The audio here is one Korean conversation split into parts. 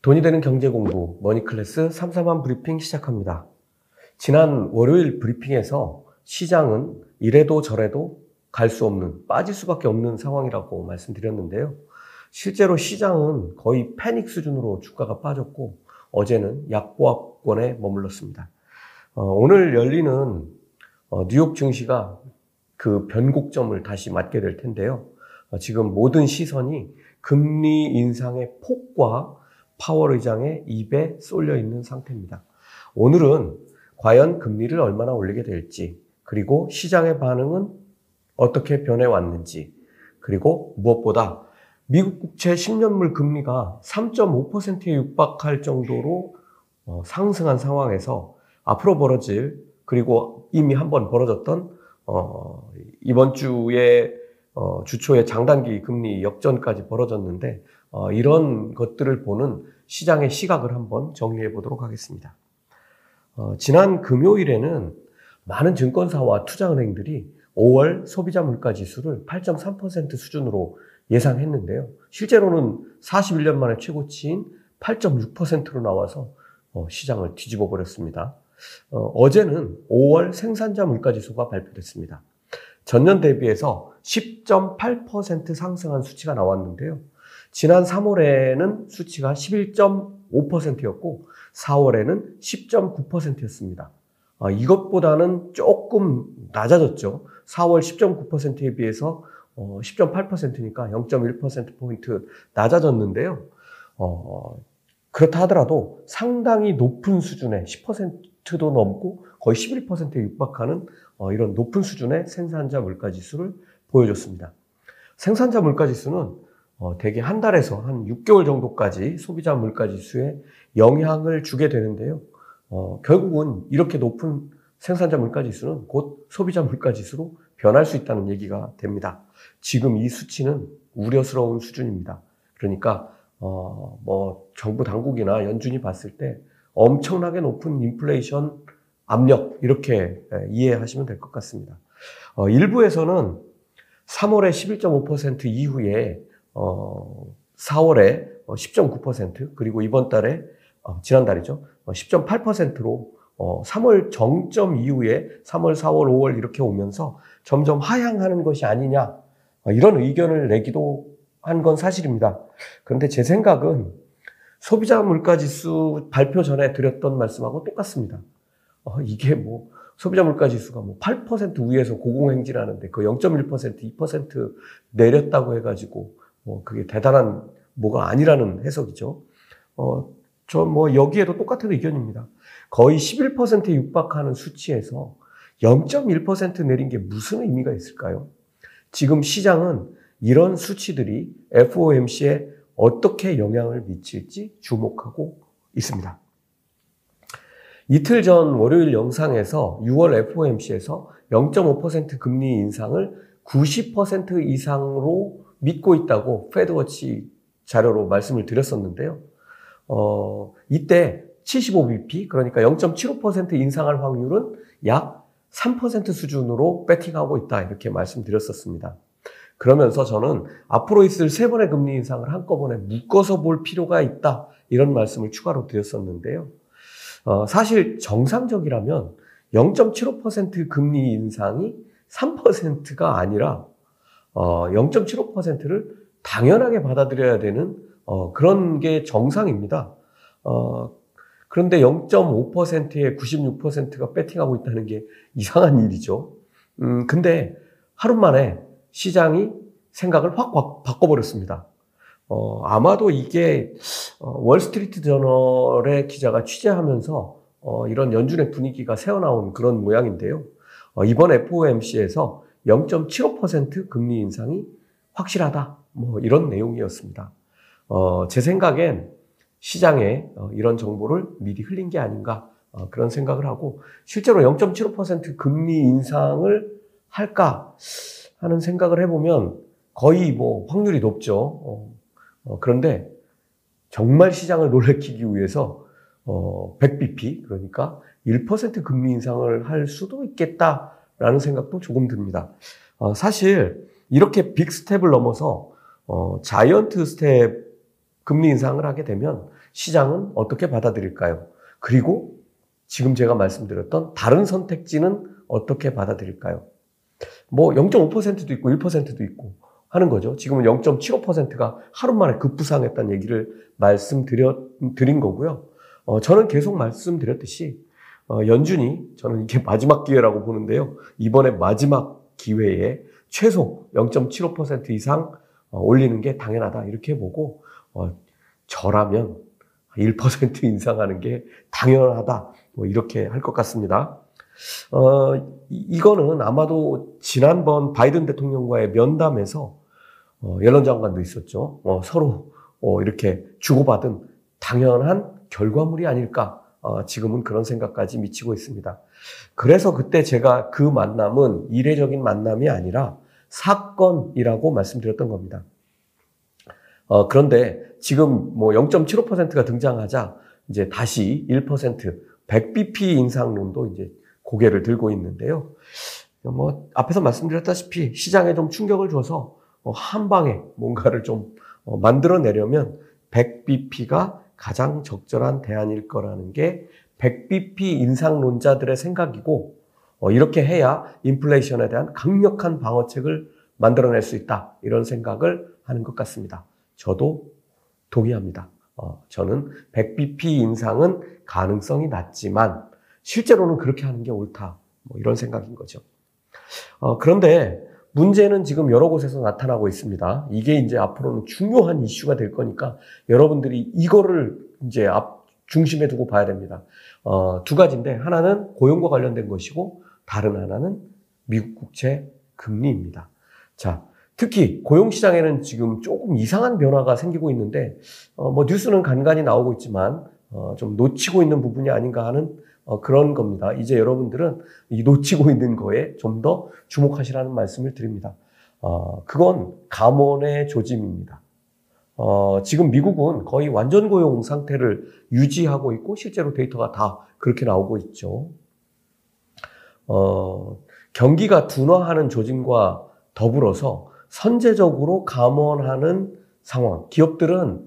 돈이 되는 경제 공부 머니클래스 삼삼한 브리핑 시작합니다. 지난 월요일 브리핑에서 시장은 이래도 저래도 갈 수 없는 빠질 수밖에 없는 상황이라고 말씀드렸는데요. 실제로 시장은 거의 패닉 수준으로 주가가 빠졌고 어제는 약보합권에 머물렀습니다. 어, 오늘 열리는 어, 뉴욕 증시가 그 변곡점을 다시 맞게 될 텐데요. 어, 지금 모든 시선이 금리 인상의 폭과 파월 의장의 입에 쏠려 있는 상태입니다. 오늘은 과연 금리를 얼마나 올리게 될지, 그리고 시장의 반응은 어떻게 변해왔는지, 그리고 무엇보다 미국 국채 10년물 금리가 3.5%에 육박할 정도로 어, 상승한 상황에서 앞으로 벌어질 그리고 이미 한번 벌어졌던 어, 이번 주에 어, 주초에 장단기 금리 역전까지 벌어졌는데 어, 이런 것들을 보는 시장의 시각을 한번 정리해 보도록 하겠습니다. 어, 지난 금요일에는 많은 증권사와 투자은행들이 5월 소비자 물가 지수를 8.3% 수준으로 예상했는데요. 실제로는 41년 만에 최고치인 8.6%로 나와서 어, 시장을 뒤집어 버렸습니다. 어, 제는 5월 생산자 물가 지수가 발표됐습니다. 전년 대비해서 10.8% 상승한 수치가 나왔는데요. 지난 3월에는 수치가 11.5%였고 4월에는 10.9%였습니다. 아, 이것보다는 조금 낮아졌죠. 4월 10.9%에 비해서 어, 10.8%니까 0.1%포인트 낮아졌는데요. 어, 그렇다 하더라도 상당히 높은 수준의 10%도 넘고 거의 11%에 육박하는 어, 이런 높은 수준의 생산자 물가 지수를 보여줬습니다. 생산자 물가 지수는 어, 대개 한 달에서 한 6개월 정도까지 소비자 물가 지수에 영향을 주게 되는데요. 어, 결국은 이렇게 높은 생산자 물가 지수는 곧 소비자 물가 지수로 변할 수 있다는 얘기가 됩니다. 지금 이 수치는 우려스러운 수준입니다. 그러니까 어, 뭐 정부 당국이나 연준이 봤을 때 엄청나게 높은 인플레이션 압력 이렇게 이해하시면 될 것 같습니다. 어, 일부에서는 3월에 11.5% 이후에 어, 4월에 10.9% 그리고 이번 달에 어, 지난달이죠 10.8%로 어, 3월 정점 이후에 3월, 4월, 5월 이렇게 오면서 점점 하향하는 것이 아니냐 어, 이런 의견을 내기도 한 건 사실입니다. 그런데 제 생각은 소비자 물가지수 발표 전에 드렸던 말씀하고 똑같습니다. 어, 이게 뭐 소비자 물가지수가 뭐 8% 위에서 고공행진하는데 그 0.1% 2% 내렸다고 해가지고 뭐 그게 대단한 뭐가 아니라는 해석이죠. 어, 저 뭐 여기에도 똑같은 의견입니다. 거의 11%에 육박하는 수치에서 0.1% 내린 게 무슨 의미가 있을까요? 지금 시장은 이런 수치들이 FOMC에 어떻게 영향을 미칠지 주목하고 있습니다. 이틀 전 월요일 영상에서 6월 FOMC에서 0.5% 금리 인상을 90% 이상으로 믿고 있다고 페드워치 자료로 말씀을 드렸었는데요. 어, 이때 75bp, 그러니까 0.75% 인상할 확률은 약 3% 수준으로 배팅하고 있다. 이렇게 말씀드렸었습니다. 그러면서 저는 앞으로 있을 세 번의 금리 인상을 한꺼번에 묶어서 볼 필요가 있다. 이런 말씀을 추가로 드렸었는데요. 어, 사실 정상적이라면 0.75% 금리 인상이 3%가 아니라 어, 0.75%를 당연하게 받아들여야 되는 어, 그런 게 정상입니다. 어, 그런데 0.5%에 96%가 배팅하고 있다는 게 이상한 일이죠. 음, 근데 하루 만에 시장이 생각을 확 바꿔버렸습니다. 어, 아마도 이게 어, 월스트리트 저널의 기자가 취재하면서 어, 이런 연준의 분위기가 새어나온 그런 모양인데요. 어, 이번 FOMC에서 0.75% 금리 인상이 확실하다. 뭐 이런 내용이었습니다. 어, 제 생각엔 시장에 어, 이런 정보를 미리 흘린 게 아닌가 어, 그런 생각을 하고 실제로 0.75% 금리 인상을 할까 하는 생각을 해보면 거의 뭐 확률이 높죠. 어, 어, 그런데 정말 시장을 놀래키기 위해서 어, 100bp 그러니까 1% 금리 인상을 할 수도 있겠다 라는 생각도 조금 듭니다. 어, 사실 이렇게 빅 스텝을 넘어서 어, 자이언트 스텝 금리 인상을 하게 되면 시장은 어떻게 받아들일까요? 그리고 지금 제가 말씀드렸던 다른 선택지는 어떻게 받아들일까요? 뭐 0.5%도 있고 1%도 있고 하는 거죠. 지금은 0.75%가 하루 만에 급부상했다는 얘기를 말씀드린 거고요. 어, 저는 계속 말씀드렸듯이 어, 연준이 저는 이게 마지막 기회라고 보는데요. 이번에 마지막 기회에 최소 0.75% 이상 어, 올리는 게 당연하다 이렇게 보고 어, 저라면 1% 인상하는 게 당연하다 뭐 이렇게 할 것 같습니다. 어, 이거는 아마도 지난번 바이든 대통령과의 면담에서 어, 옐런 장관도 있었죠. 어, 서로 어, 이렇게 주고받은 당연한 결과물이 아닐까. 어, 지금은 그런 생각까지 미치고 있습니다. 그래서 그때 제가 그 만남은 이례적인 만남이 아니라 사건이라고 말씀드렸던 겁니다. 어, 그런데 지금 뭐 0.75%가 등장하자 이제 다시 1% 100bp 인상론도 이제 고개를 들고 있는데요. 뭐 앞에서 말씀드렸다시피 시장에 좀 충격을 줘서 어, 한 방에 뭔가를 좀 어, 만들어내려면 100bp가 가장 적절한 대안일 거라는 게 100bp 인상론자들의 생각이고 어, 이렇게 해야 인플레이션에 대한 강력한 방어책을 만들어낼 수 있다 이런 생각을 하는 것 같습니다. 저도 동의합니다. 저는 100bp 인상은 가능성이 낮지만 실제로는 그렇게 하는 게 옳다. 뭐 이런 생각인 거죠. 어, 그런데 문제는 지금 여러 곳에서 나타나고 있습니다. 이게 이제 앞으로는 중요한 이슈가 될 거니까 여러분들이 이거를 이제 앞 중심에 두고 봐야 됩니다. 어, 두 가지인데 하나는 고용과 관련된 것이고 다른 하나는 미국 국채 금리입니다. 자, 특히 고용 시장에는 지금 조금 이상한 변화가 생기고 있는데 어, 뭐 뉴스는 간간히 나오고 있지만 어, 좀 놓치고 있는 부분이 아닌가 하는 어, 그런 겁니다. 이제 여러분들은 이 놓치고 있는 거에 좀 더 주목하시라는 말씀을 드립니다. 어, 그건 감원의 조짐입니다. 어, 지금 미국은 거의 완전 고용 상태를 유지하고 있고 실제로 데이터가 다 그렇게 나오고 있죠. 어, 경기가 둔화하는 조짐과 더불어서 선제적으로 감원하는 상황. 기업들은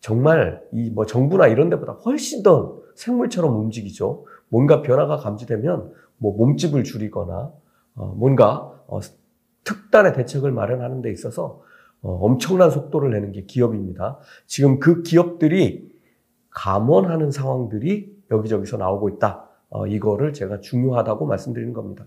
정말 이 뭐 정부나 이런 데보다 훨씬 더 생물처럼 움직이죠. 뭔가 변화가 감지되면 뭐 몸집을 줄이거나 어 뭔가 어 특단의 대책을 마련하는 데 있어서 어 엄청난 속도를 내는 게 기업입니다. 지금 그 기업들이 감원하는 상황들이 여기저기서 나오고 있다. 어, 이거를 제가 중요하다고 말씀드리는 겁니다.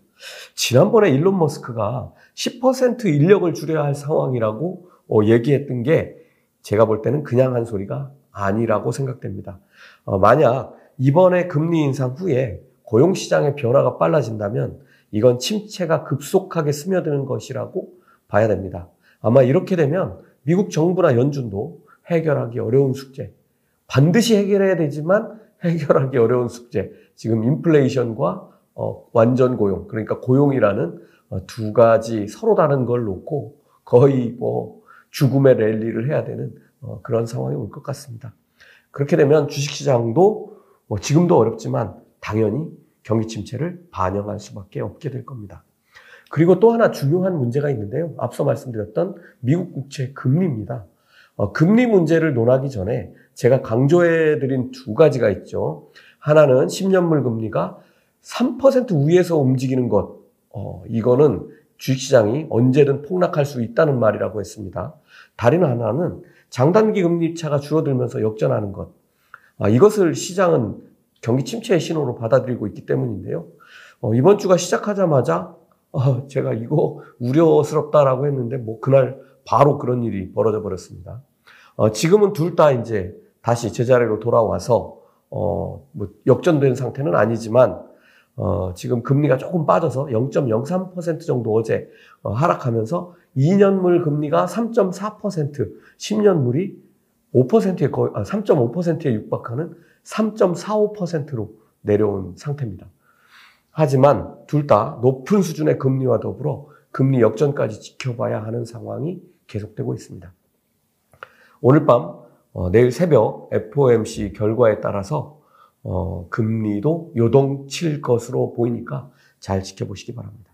지난번에 일론 머스크가 10% 인력을 줄여야 할 상황이라고 어, 얘기했던 게 제가 볼 때는 그냥 한 소리가 아니라고 생각됩니다. 어, 만약 이번에 금리 인상 후에 고용 시장의 변화가 빨라진다면 이건 침체가 급속하게 스며드는 것이라고 봐야 됩니다. 아마 이렇게 되면 미국 정부나 연준도 해결하기 어려운 숙제, 반드시 해결해야 되지만 해결하기 어려운 숙제, 지금 인플레이션과 어, 완전 고용, 그러니까 고용이라는 어, 두 가지 서로 다른 걸 놓고 거의 뭐 죽음의 랠리를 해야 되는 어, 그런 상황이 올 것 같습니다. 그렇게 되면 주식시장도 뭐 지금도 어렵지만 당연히 경기 침체를 반영할 수밖에 없게 될 겁니다. 그리고 또 하나 중요한 문제가 있는데요. 앞서 말씀드렸던 미국 국채 금리입니다. 어, 금리 문제를 논하기 전에 제가 강조해드린 두 가지가 있죠. 하나는 10년물 금리가 3% 위에서 움직이는 것. 어, 이거는 주식시장이 언제든 폭락할 수 있다는 말이라고 했습니다. 다른 하나는 장단기 금리 차가 줄어들면서 역전하는 것. 아, 이것을 시장은 경기 침체의 신호로 받아들이고 있기 때문인데요. 어, 이번 주가 시작하자마자 어, 제가 이거 우려스럽다라고 했는데 뭐 그날 바로 그런 일이 벌어져 버렸습니다. 어, 지금은 둘 다 이제 다시 제자리로 돌아와서 어, 뭐 역전된 상태는 아니지만 어, 지금 금리가 조금 빠져서 0.03% 정도 어제 어, 하락하면서 2년물 금리가 3.4%, 10년물이 5%에 거의, 아, 3.5%에 육박하는 3.45%로 내려온 상태입니다. 하지만 둘 다 높은 수준의 금리와 더불어 금리 역전까지 지켜봐야 하는 상황이 계속되고 있습니다. 오늘 밤, 어, 내일 새벽 FOMC 결과에 따라서 어, 금리도 요동칠 것으로 보이니까 잘 지켜보시기 바랍니다.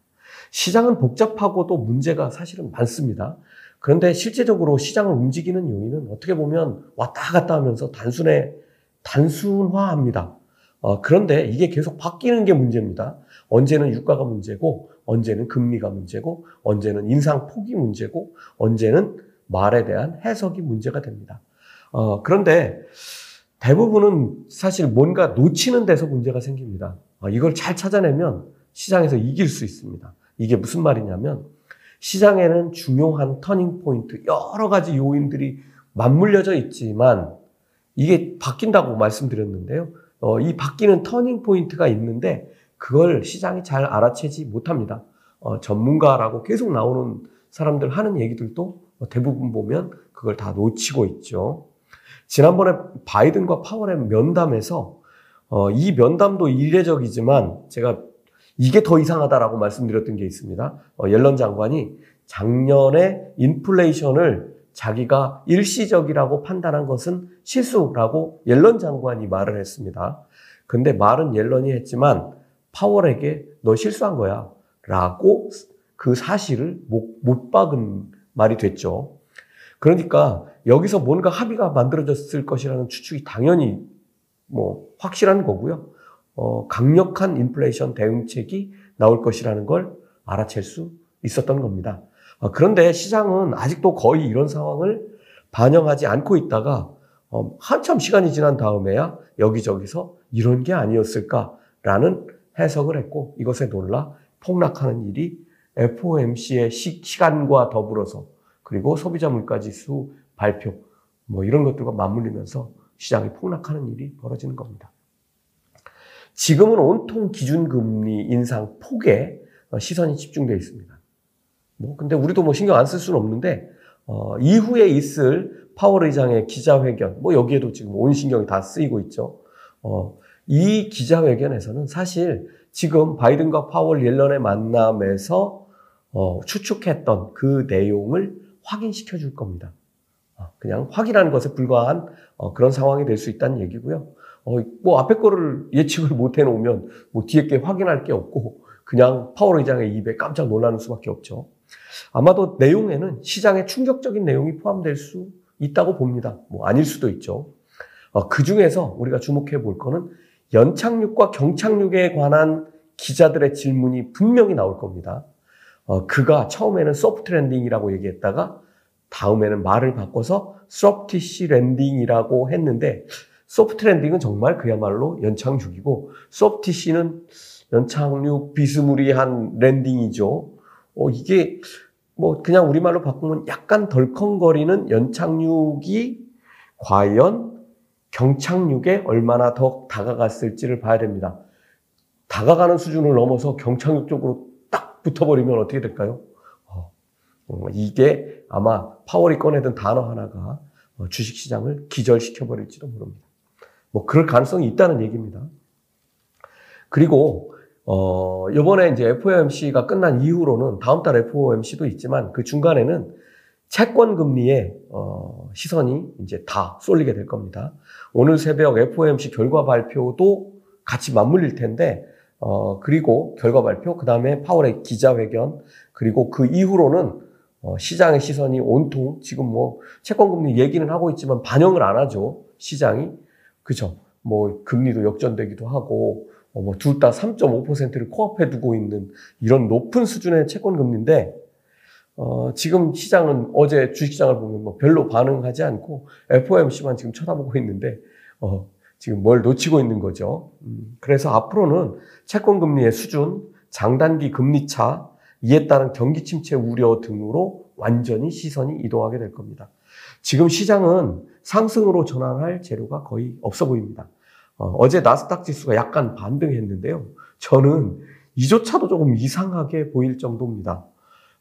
시장은 복잡하고도 문제가 사실은 많습니다. 그런데 실제적으로 시장을 움직이는 요인은 어떻게 보면 왔다 갔다 하면서 단순해, 단순화합니다. 어, 그런데 이게 계속 바뀌는 게 문제입니다. 언제는 유가가 문제고, 언제는 금리가 문제고, 언제는 인상 폭이 문제고, 언제는 말에 대한 해석이 문제가 됩니다. 어, 그런데 대부분은 사실 뭔가 놓치는 데서 문제가 생깁니다. 어, 이걸 잘 찾아내면 시장에서 이길 수 있습니다. 이게 무슨 말이냐면 시장에는 중요한 터닝 포인트, 여러 가지 요인들이 맞물려져 있지만 이게 바뀐다고 말씀드렸는데요. 어, 이 바뀌는 터닝 포인트가 있는데 그걸 시장이 잘 알아채지 못합니다. 어, 전문가라고 계속 나오는 사람들 하는 얘기들도 대부분 보면 그걸 다 놓치고 있죠. 지난번에 바이든과 파월의 면담에서 어, 이 면담도 이례적이지만 제가 이게 더 이상하다라고 말씀드렸던 게 있습니다. 어, 옐런 장관이 작년에 인플레이션을 자기가 일시적이라고 판단한 것은 실수라고 옐런 장관이 말을 했습니다. 근데 말은 옐런이 했지만 파월에게 너 실수한 거야. 라고 그 사실을 못, 못 박은 말이 됐죠. 그러니까 여기서 뭔가 합의가 만들어졌을 것이라는 추측이 당연히 뭐 확실한 거고요. 어, 강력한 인플레이션 대응책이 나올 것이라는 걸 알아챌 수 있었던 겁니다. 어, 그런데 시장은 아직도 거의 이런 상황을 반영하지 않고 있다가 어, 한참 시간이 지난 다음에야 여기저기서 이런 게 아니었을까라는 해석을 했고 이것에 놀라 폭락하는 일이 FOMC의 시, 시간과 더불어서 그리고 소비자 물가 지수 발표 뭐 이런 것들과 맞물리면서 시장이 폭락하는 일이 벌어지는 겁니다. 지금은 온통 기준금리 인상 폭에 시선이 집중되어 있습니다. 뭐 근데 우리도 뭐 신경 안 쓸 수는 없는데 어, 이후에 있을 파월 의장의 기자회견 뭐 여기에도 지금 온 신경이 다 쓰이고 있죠. 어, 이 기자회견에서는 사실 지금 바이든과 파월 옐런의 만남에서 어, 추측했던 그 내용을 확인시켜 줄 겁니다. 어, 그냥 확인하는 것에 불과한 어, 그런 상황이 될 수 있다는 얘기고요. 어, 뭐 앞에 거를 예측을 못 해놓으면 뭐 뒤에 게 확인할 게 없고 그냥 파월 의장의 입에 깜짝 놀라는 수밖에 없죠. 아마도 내용에는 시장에 충격적인 내용이 포함될 수 있다고 봅니다. 뭐 아닐 수도 있죠. 어, 그 중에서 우리가 주목해 볼 거는 연착륙과 경착륙에 관한 기자들의 질문이 분명히 나올 겁니다. 어, 그가 처음에는 soft landing이라고 얘기했다가 다음에는 말을 바꿔서 softish landing이라고 했는데 soft landing은 정말 그야말로 연착륙이고 softish는 연착륙 비스무리한 landing이죠. 어, 이게 뭐 그냥 우리말로 바꾸면 약간 덜컹거리는 연착륙이 과연 경착륙에 얼마나 더 다가갔을지를 봐야 됩니다. 다가가는 수준을 넘어서 경착륙 쪽으로 딱 붙어버리면 어떻게 될까요? 어, 어 이게 아마 파월이 꺼내던 단어 하나가 어, 주식시장을 기절시켜버릴지도 모릅니다. 뭐 그럴 가능성이 있다는 얘기입니다. 그리고 어, 이번에 이제 FOMC가 끝난 이후로는 다음 달 FOMC도 있지만 그 중간에는 채권 금리에 어, 시선이 이제 다 쏠리게 될 겁니다. 오늘 새벽 FOMC 결과 발표도 같이 맞물릴 텐데 어, 그리고 결과 발표, 그 다음에 파월의 기자회견, 그리고 그 이후로는 어, 시장의 시선이 온통 지금 뭐 채권 금리 얘기는 하고 있지만 반영을 안 하죠. 시장이 그죠? 뭐 금리도 역전되기도 하고 어, 뭐둘 다 3.5%를 코앞에 두고 있는 이런 높은 수준의 채권 금리인데 어, 지금 시장은 어제 주식시장을 보면 뭐 별로 반응하지 않고 FOMC만 지금 쳐다보고 있는데 어, 지금 뭘 놓치고 있는 거죠. 음, 그래서 앞으로는 채권 금리의 수준, 장단기 금리 차, 이에 따른 경기 침체 우려 등으로 완전히 시선이 이동하게 될 겁니다. 지금 시장은 상승으로 전환할 재료가 거의 없어 보입니다. 어, 제 나스닥 지수가 약간 반등했는데요. 저는 이조차도 조금 이상하게 보일 정도입니다.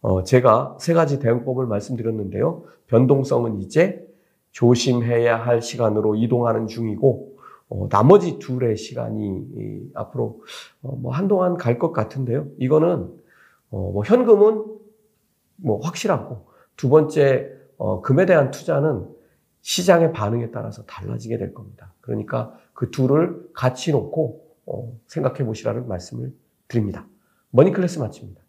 어, 제가 세 가지 대응법을 말씀드렸는데요. 변동성은 이제 조심해야 할 시간으로 이동하는 중이고, 어, 나머지 둘의 시간이 이, 앞으로 어, 뭐 한동안 갈 것 같은데요. 이거는 어, 뭐 현금은 뭐 확실하고 두 번째 어, 금에 대한 투자는 시장의 반응에 따라서 달라지게 될 겁니다. 그러니까 그 둘을 같이 놓고 어, 생각해 보시라는 말씀을 드립니다. 머니클래스 마칩니다.